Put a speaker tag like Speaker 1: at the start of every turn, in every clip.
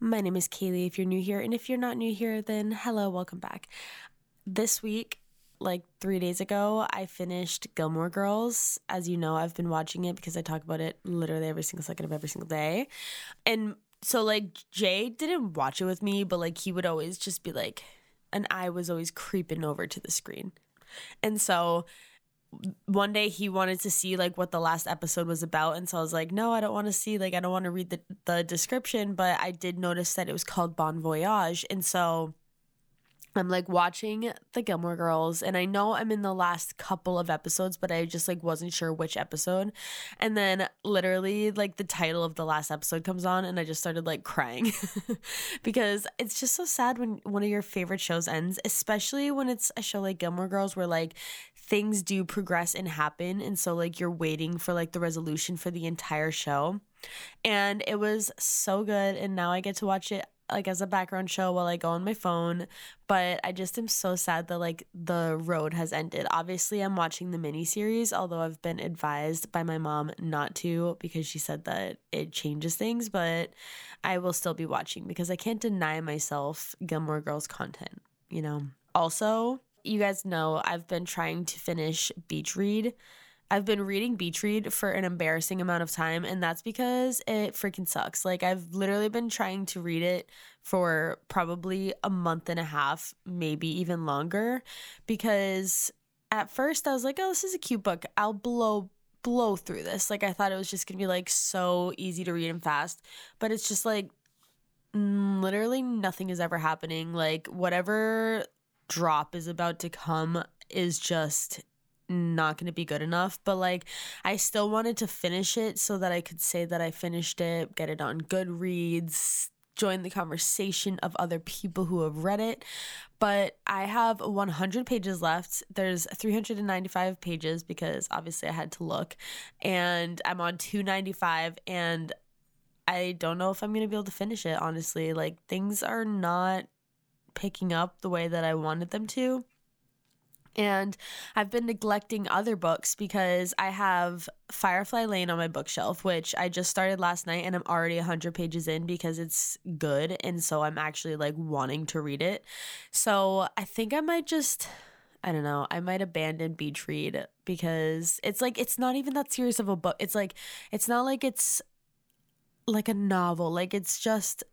Speaker 1: My name is Kaylee if you're new here, and if you're not new here, then hello, welcome back. This week, like three days ago, I finished Gilmore Girls. As you know, I've been watching it because I talk about it literally every single second of every single day. And so, like, Jay didn't watch it with me, but like, he would always just be like, and I was always creeping over to the screen. And so, one day he wanted to see like what the last episode was about. And so I was like no I don't want to see like I don't want to read the, the description. But I did notice that it was called Bon Voyage. And so I'm like watching the Gilmore Girls. And I know I'm in the last couple of episodes but I just like wasn't sure which episode. And then literally like the title of the last episode comes on and I just started like crying. Because it's just so sad when one of your favorite shows ends especially when it's a show like Gilmore Girls where like things do progress and happen and so like you're waiting for like the resolution for the entire show and it was so good and now I get to watch it like as a background show while I go on my phone. But I just am so sad that like the road has ended. Obviously, I'm watching the mini series, although I've been advised by my mom not to because she said that it changes things. But I will still be watching because I can't deny myself Gilmore Girls content, you know. Also, you guys know I've been trying to finish Beach Read. I've been reading Beach Read for an embarrassing amount of time, and that's because it freaking sucks. Like, I've literally been trying to read it for probably a month and a half, maybe even longer, because at first I was like, oh, this is a cute book. I'll blow blow through this. Like I thought it was just going to be like so easy to read and fast, but it's just like mm, literally nothing is ever happening. Like whatever drop is about to come is just not going to be good enough but like I still wanted to finish it so that I could say that I finished it get it on Goodreads join the conversation of other people who have read it. But I have 100 pages left. There's 395 pages because obviously I had to look and I'm on 295 and I don't know if I'm going to be able to finish it honestly. Like things are not picking up the way that I wanted them to. And I've been neglecting other books because I have Firefly Lane on my bookshelf, which I just started last night and I'm already 100 pages in because it's good. And so I'm actually like wanting to read it. So I think I might just. I don't know. I might abandon Beach Read because it's like it's not even that serious of a book. It's like it's not like it's like a novel. Like it's just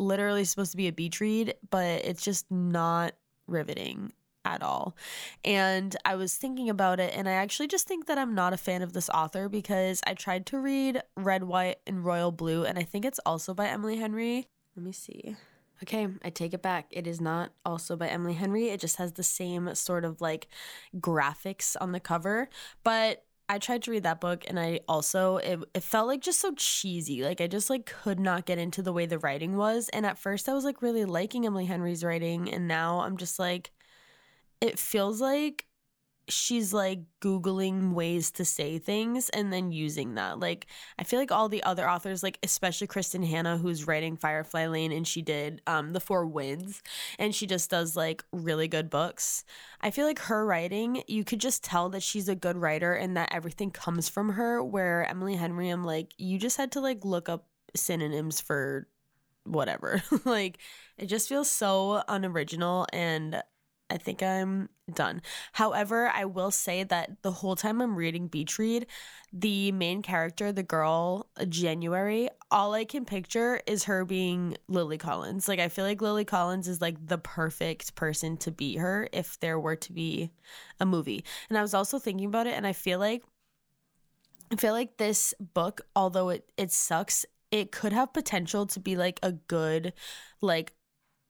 Speaker 1: literally supposed to be a beach read, but it's just not riveting at all. And I was thinking about it, and I actually just think that I'm not a fan of this author because I tried to read Red, White, and Royal Blue, and I think it's also by Emily Henry. Let me see. Okay, I take it back. It is not also by Emily Henry. It just has the same sort of like graphics on the cover, but I tried to read that book and I also it, it felt like just so cheesy. Like I just like could not get into the way the writing was. And at first I was like really liking Emily Henry's writing and now I'm just like it feels like she's like googling ways to say things and then using that like i feel like all the other authors like especially kristin hannah who's writing firefly lane and she did um the four winds and she just does like really good books i feel like her writing you could just tell that she's a good writer and that everything comes from her where emily henry i'm like you just had to like look up synonyms for whatever. Like it just feels so unoriginal and I think I'm done. However, I will say that the whole time I'm reading Beach Read, the main character, the girl, uh, January, all I can picture is her being Lily Collins. Like, I feel like Lily Collins is like the perfect person to be her if there were to be a movie. And I was also thinking about it, and I feel like. I feel like this book, although it, it sucks, it could have potential to be like a good, like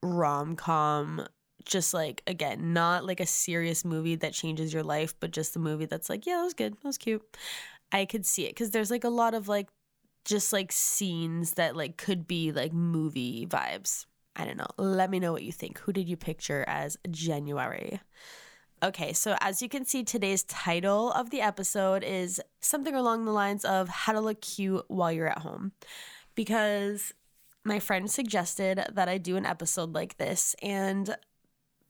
Speaker 1: rom com just like again not like a serious movie that changes your life but just the movie that's like yeah that was good that was cute i could see it because there's like a lot of like just like scenes that like could be like movie vibes I don't know. Let me know what you think. Who did you picture as January? Okay, so as you can see, today's title of the episode is something along the lines of how to look cute while you're at home. Because my friend suggested that I do an episode like this, and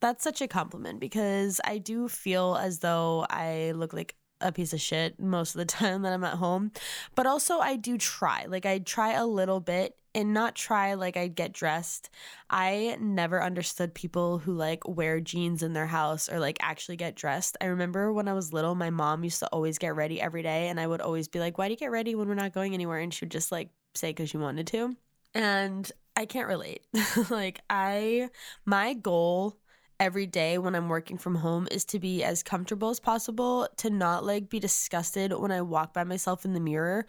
Speaker 1: that's such a compliment because I do feel as though I look like a piece of shit most of the time that I'm at home. But also, I do try. Like, I try a little bit and not try like I'd get dressed. I never understood people who like wear jeans in their house or like actually get dressed. I remember when I was little, my mom used to always get ready every day, and I would always be like, Why do you get ready when we're not going anywhere? And she would just like say, Because she wanted to. And I can't relate. like, I, my goal every day when I'm working from home is to be as comfortable as possible, to not like be disgusted when I walk by myself in the mirror,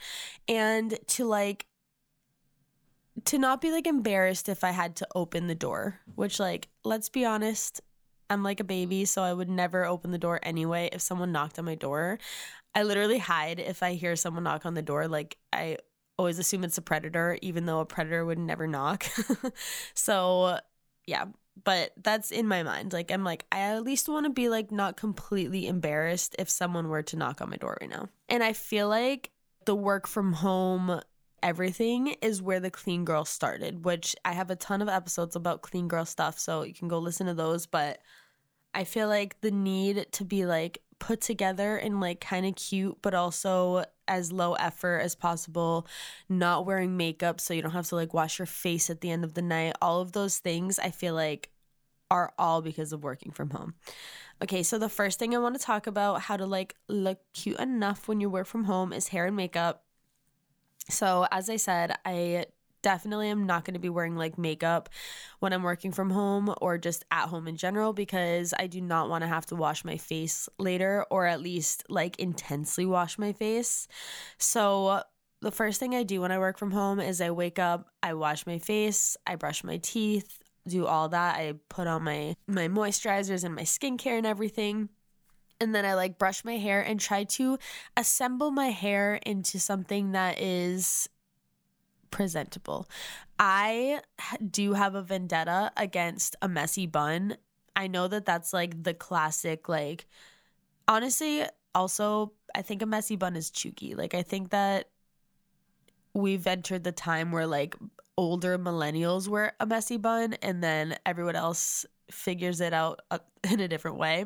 Speaker 1: and to like to not be like embarrassed if I had to open the door, which like let's be honest, I'm like a baby, so I would never open the door anyway if someone knocked on my door. I literally hide if I hear someone knock on the door like I always assume it's a predator even though a predator would never knock. so, yeah, but that's in my mind. Like I'm like I at least want to be like not completely embarrassed if someone were to knock on my door right now. And I feel like the work from home everything is where the clean girl started, which I have a ton of episodes about clean girl stuff, so you can go listen to those, but I feel like the need to be like put together and like kind of cute, but also as low effort as possible, not wearing makeup so you don't have to like wash your face at the end of the night. All of those things I feel like are all because of working from home. Okay, so the first thing I want to talk about how to like look cute enough when you work from home is hair and makeup. So, as I said, I definitely am not going to be wearing like makeup when I'm working from home or just at home in general because I do not want to have to wash my face later or at least like intensely wash my face. So, the first thing I do when I work from home is I wake up, I wash my face, I brush my teeth, do all that. I put on my my moisturizers and my skincare and everything and then I like brush my hair and try to assemble my hair into something that is presentable. I do have a vendetta against a messy bun. I know that that's like the classic, like, honestly, also, I think a messy bun is cheugy. Like, I think that we've entered the time where like older millennials wear a messy bun and then everyone else figures it out uh, in a different way.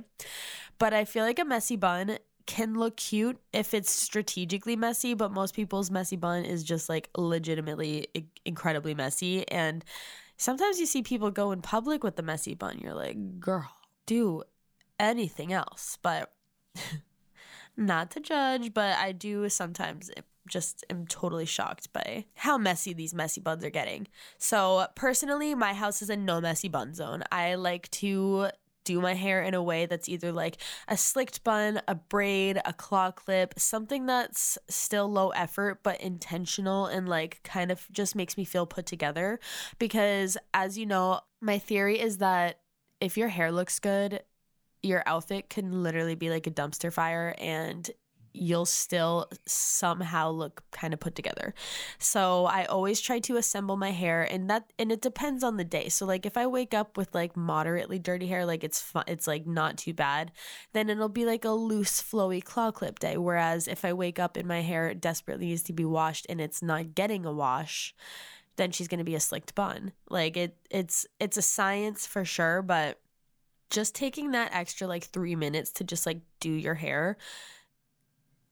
Speaker 1: But I feel like a messy bun can look cute if it's strategically messy, but most people's messy bun is just like legitimately incredibly messy. And sometimes you see people go in public with the messy bun. You're like, girl, do anything else. But not to judge, but I do sometimes eh, just am totally shocked by how messy these messy buns are getting. So, personally, my house is a no messy bun zone. I like to do my hair in a way that's either like a slicked bun, a braid, a claw clip, something that's still low effort but intentional and like kind of just makes me feel put together. Because as you know, my theory is that if your hair looks good, your outfit can literally be like a dumpster fire and you'll still somehow look kind of put together. So I always try to assemble my hair and that and it depends on the day. So like if I wake up with like moderately dirty hair like it's it's like not too bad, then it'll be like a loose flowy claw clip day whereas if I wake up and my hair desperately needs to be washed and it's not getting a wash, then she's going to be a slicked bun. Like it it's it's a science for sure, but just taking that extra like 3 minutes to just like do your hair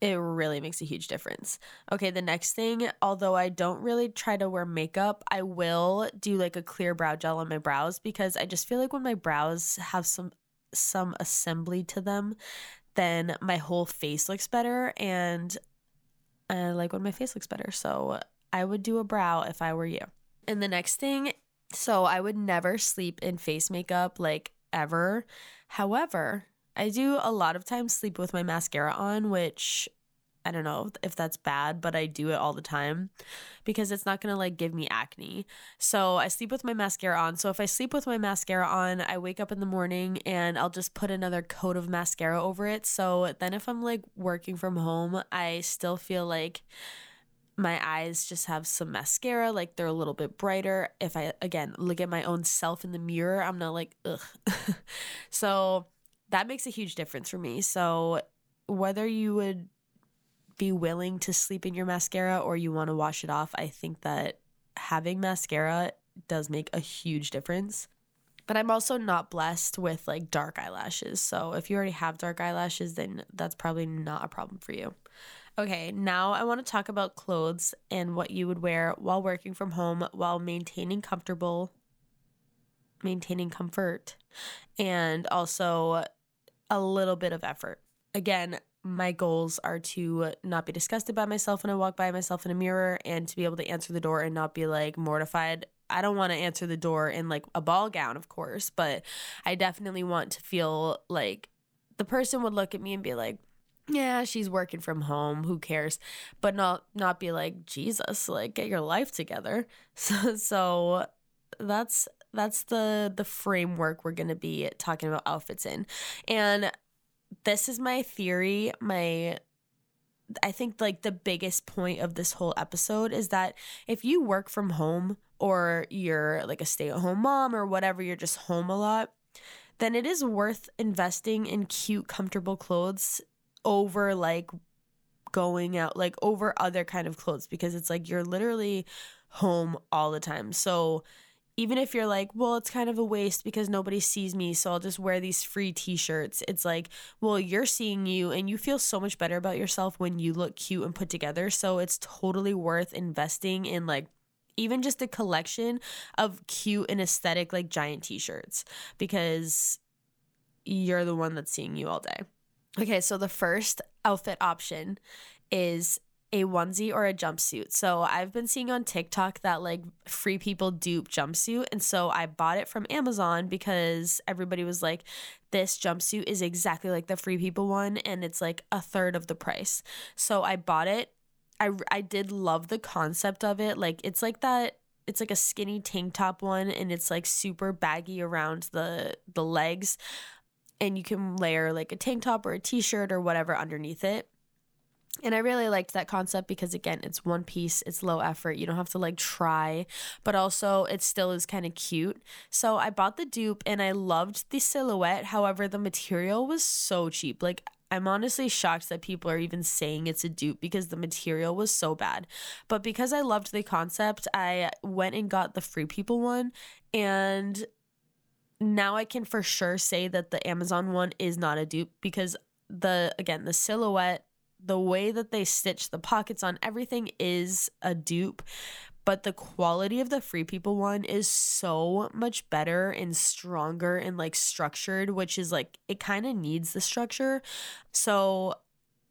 Speaker 1: it really makes a huge difference. Okay, the next thing, although I don't really try to wear makeup, I will do like a clear brow gel on my brows because I just feel like when my brows have some some assembly to them, then my whole face looks better and I like when my face looks better. So I would do a brow if I were you. And the next thing, so I would never sleep in face makeup like ever. However, I do a lot of times sleep with my mascara on, which I don't know if that's bad, but I do it all the time because it's not gonna like give me acne. So I sleep with my mascara on. So if I sleep with my mascara on, I wake up in the morning and I'll just put another coat of mascara over it. So then if I'm like working from home, I still feel like my eyes just have some mascara, like they're a little bit brighter. If I, again, look at my own self in the mirror, I'm not like, ugh. so that makes a huge difference for me. So whether you would be willing to sleep in your mascara or you want to wash it off, I think that having mascara does make a huge difference. But I'm also not blessed with like dark eyelashes. So if you already have dark eyelashes, then that's probably not a problem for you. Okay, now I want to talk about clothes and what you would wear while working from home while maintaining comfortable maintaining comfort and also a little bit of effort. Again, my goals are to not be disgusted by myself when I walk by myself in a mirror and to be able to answer the door and not be like mortified. I don't want to answer the door in like a ball gown, of course, but I definitely want to feel like the person would look at me and be like, yeah, she's working from home. Who cares? But not not be like Jesus, like get your life together. So so that's that's the the framework we're going to be talking about outfits in. And this is my theory, my I think like the biggest point of this whole episode is that if you work from home or you're like a stay-at-home mom or whatever, you're just home a lot, then it is worth investing in cute comfortable clothes over like going out like over other kind of clothes because it's like you're literally home all the time. So even if you're like, well, it's kind of a waste because nobody sees me, so I'll just wear these free t shirts. It's like, well, you're seeing you and you feel so much better about yourself when you look cute and put together. So it's totally worth investing in like even just a collection of cute and aesthetic, like giant t shirts because you're the one that's seeing you all day. Okay, so the first outfit option is a onesie or a jumpsuit. So I've been seeing on TikTok that like free people dupe jumpsuit. And so I bought it from Amazon because everybody was like, this jumpsuit is exactly like the free people one and it's like a third of the price. So I bought it. I, I did love the concept of it. Like it's like that it's like a skinny tank top one and it's like super baggy around the the legs and you can layer like a tank top or a t-shirt or whatever underneath it and I really liked that concept because again, it's one piece, it's low effort. You don't have to like try, but also it still is kind of cute. So I bought the dupe and I loved the silhouette. However, the material was so cheap. Like I'm honestly shocked that people are even saying it's a dupe because the material was so bad. But because I loved the concept, I went and got the Free People one and now I can for sure say that the Amazon one is not a dupe because the again, the silhouette the way that they stitch the pockets on everything is a dupe but the quality of the free people one is so much better and stronger and like structured which is like it kind of needs the structure. So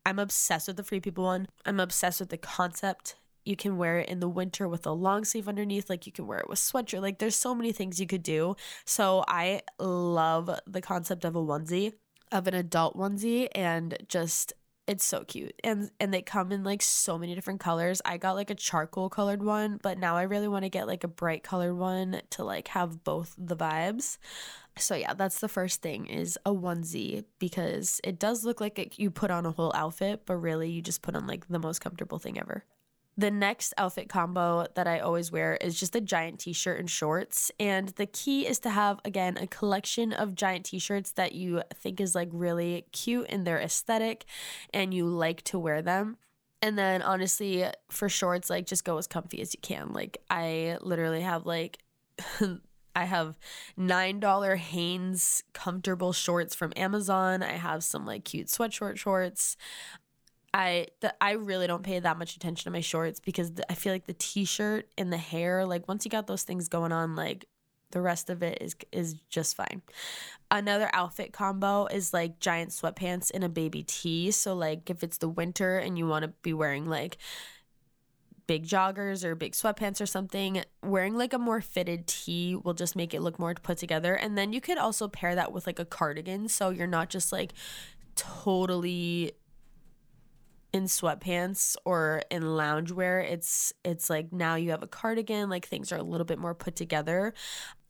Speaker 1: i'm obsessed with the free people one. I'm obsessed with the concept. You can wear it in the winter with a long sleeve underneath like you can wear it with sweatshirt like there's so many things you could do. So i love the concept of a onesie of an adult onesie and just it's so cute and and they come in like so many different colors. I got like a charcoal colored one but now i really want to get like a bright colored one to like have both the vibes. So yeah that's the first thing is a onesie because it does look like it, you put on a whole outfit but really you just put on like the most comfortable thing ever the next outfit combo that I always wear is just a giant t shirt and shorts. And the key is to have, again, a collection of giant t shirts that you think is like really cute in their aesthetic and you like to wear them. And then honestly, for shorts, like just go as comfy as you can. Like, I literally have like. I have $9 Hanes comfortable shorts from Amazon. I have some like cute sweatshirt shorts. I the, I really don't pay that much attention to my shorts because the, I feel like the t-shirt and the hair, like once you got those things going on, like the rest of it is is just fine. Another outfit combo is like giant sweatpants and a baby tee. So like if it's the winter and you want to be wearing like big joggers or big sweatpants or something, wearing like a more fitted tee will just make it look more put together. And then you could also pair that with like a cardigan so you're not just like totally in sweatpants or in loungewear it's it's like now you have a cardigan like things are a little bit more put together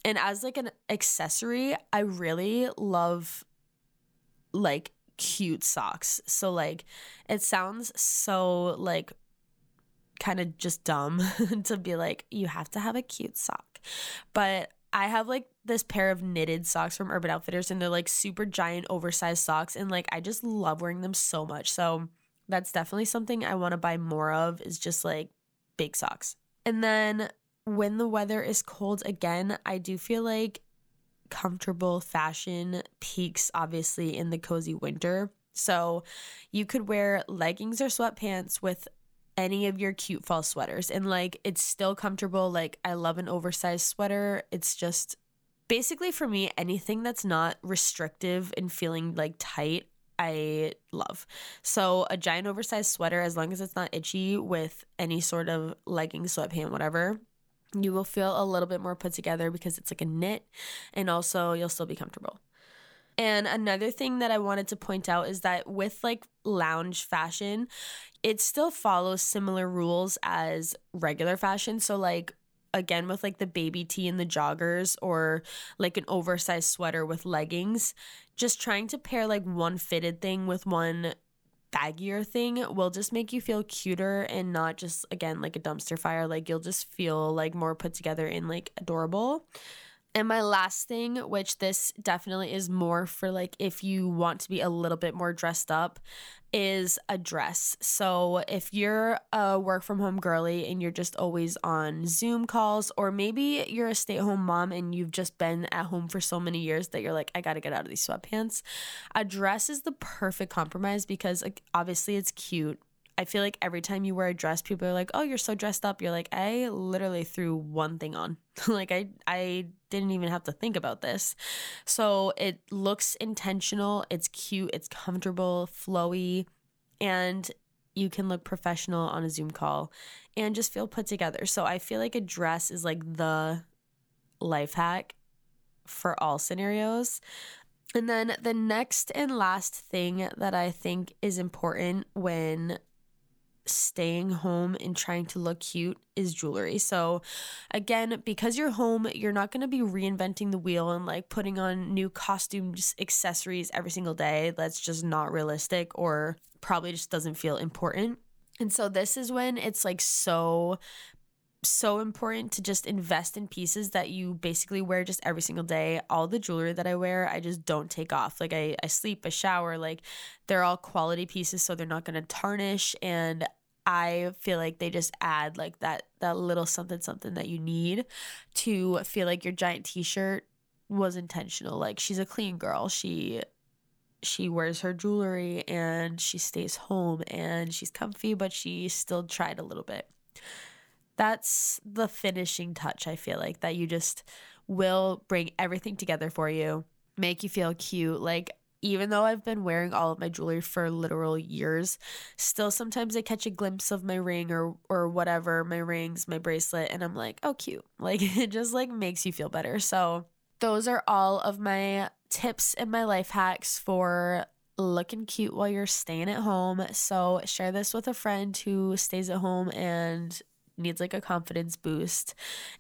Speaker 1: and as like an accessory i really love like cute socks so like it sounds so like kind of just dumb to be like, you have to have a cute sock. But I have like this pair of knitted socks from Urban Outfitters and they're like super giant oversized socks and like I just love wearing them so much. So that's definitely something I want to buy more of is just like big socks. And then when the weather is cold again, I do feel like comfortable fashion peaks obviously in the cozy winter. So you could wear leggings or sweatpants with any of your cute fall sweaters and like it's still comfortable. Like I love an oversized sweater. It's just basically for me anything that's not restrictive and feeling like tight I love. So a giant oversized sweater as long as it's not itchy with any sort of legging, sweatpant, whatever. You will feel a little bit more put together because it's like a knit and also you'll still be comfortable. And another thing that I wanted to point out is that with like lounge fashion, it still follows similar rules as regular fashion. So, like, again, with like the baby tee and the joggers, or like an oversized sweater with leggings, just trying to pair like one fitted thing with one baggier thing will just make you feel cuter and not just again like a dumpster fire. Like you'll just feel like more put together and like adorable. And my last thing, which this definitely is more for like if you want to be a little bit more dressed up, is a dress. So if you're a work from home girly and you're just always on Zoom calls, or maybe you're a stay at home mom and you've just been at home for so many years that you're like, I gotta get out of these sweatpants, a dress is the perfect compromise because obviously it's cute I feel like every time you wear a dress, people are like, "Oh, you're so dressed up." You're like, "I literally threw one thing on. like I I didn't even have to think about this." So, it looks intentional, it's cute, it's comfortable, flowy, and you can look professional on a Zoom call and just feel put together. So, I feel like a dress is like the life hack for all scenarios. And then the next and last thing that I think is important when staying home and trying to look cute is jewelry. So, again, because you're home, you're not going to be reinventing the wheel and like putting on new costumes, accessories every single day. That's just not realistic or probably just doesn't feel important. And so, this is when it's like so so important to just invest in pieces that you basically wear just every single day. All the jewelry that I wear, I just don't take off. Like I, I sleep, I shower, like they're all quality pieces, so they're not gonna tarnish. And I feel like they just add like that that little something something that you need to feel like your giant t-shirt was intentional. Like she's a clean girl. She she wears her jewelry and she stays home and she's comfy, but she still tried a little bit that's the finishing touch, I feel like, that you just will bring everything together for you, make you feel cute. Like, even though I've been wearing all of my jewelry for literal years, still sometimes I catch a glimpse of my ring or or whatever, my rings, my bracelet, and I'm like, oh cute. Like it just like makes you feel better. So those are all of my tips and my life hacks for looking cute while you're staying at home. So share this with a friend who stays at home and needs like a confidence boost.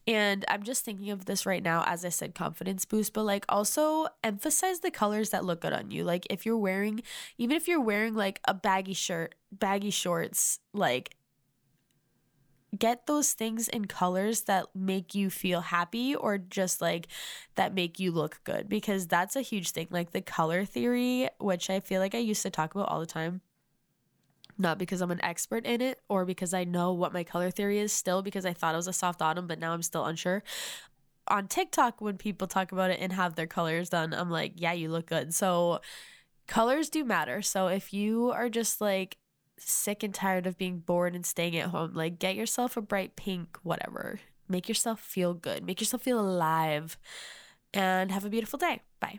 Speaker 1: And I'm just thinking of this right now, as I said, confidence boost, but like also emphasize the colors that look good on you. Like if you're wearing, even if you're wearing like a baggy shirt, baggy shorts, like get those things in colors that make you feel happy or just like that make you look good because that's a huge thing like the color theory which i feel like i used to talk about all the time not because I'm an expert in it or because I know what my color theory is still because I thought it was a soft autumn, but now I'm still unsure. On TikTok, when people talk about it and have their colors done, I'm like, yeah, you look good. So colors do matter. So if you are just like sick and tired of being bored and staying at home, like get yourself a bright pink, whatever. Make yourself feel good, make yourself feel alive, and have a beautiful day. Bye.